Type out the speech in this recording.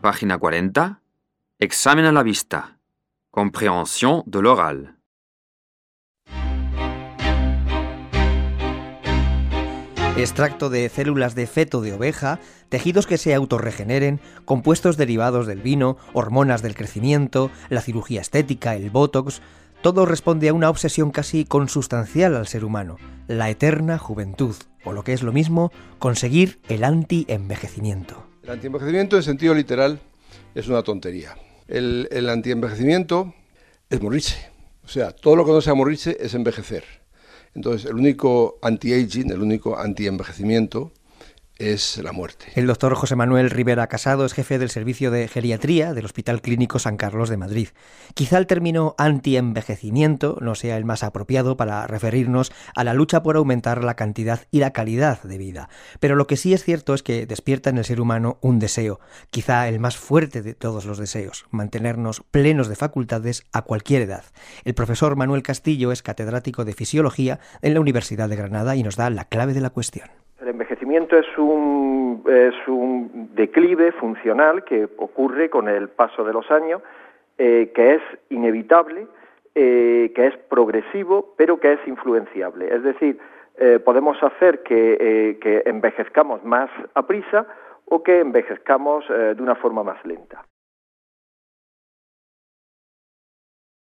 Página 40. Examen a la vista. Compréhension de l'oral. Extracto de células de feto de oveja, tejidos que se autorregeneren, compuestos derivados del vino, hormonas del crecimiento, la cirugía estética, el botox, todo responde a una obsesión casi consustancial al ser humano, la eterna juventud, o lo que es lo mismo, conseguir el anti-envejecimiento. El antienvejecimiento en sentido literal es una tontería. El, el antienvejecimiento es morirse. O sea, todo lo que no sea morirse es envejecer. Entonces, el único anti-aging, el único anti-envejecimiento es la muerte. El doctor José Manuel Rivera Casado es jefe del servicio de geriatría del Hospital Clínico San Carlos de Madrid. Quizá el término anti-envejecimiento no sea el más apropiado para referirnos a la lucha por aumentar la cantidad y la calidad de vida, pero lo que sí es cierto es que despierta en el ser humano un deseo, quizá el más fuerte de todos los deseos, mantenernos plenos de facultades a cualquier edad. El profesor Manuel Castillo es catedrático de Fisiología en la Universidad de Granada y nos da la clave de la cuestión. Es un, es un declive funcional que ocurre con el paso de los años, eh, que es inevitable, eh, que es progresivo, pero que es influenciable. Es decir, eh, podemos hacer que, que envejezcamos más a prisa o que envejezcamos de una forma más lenta.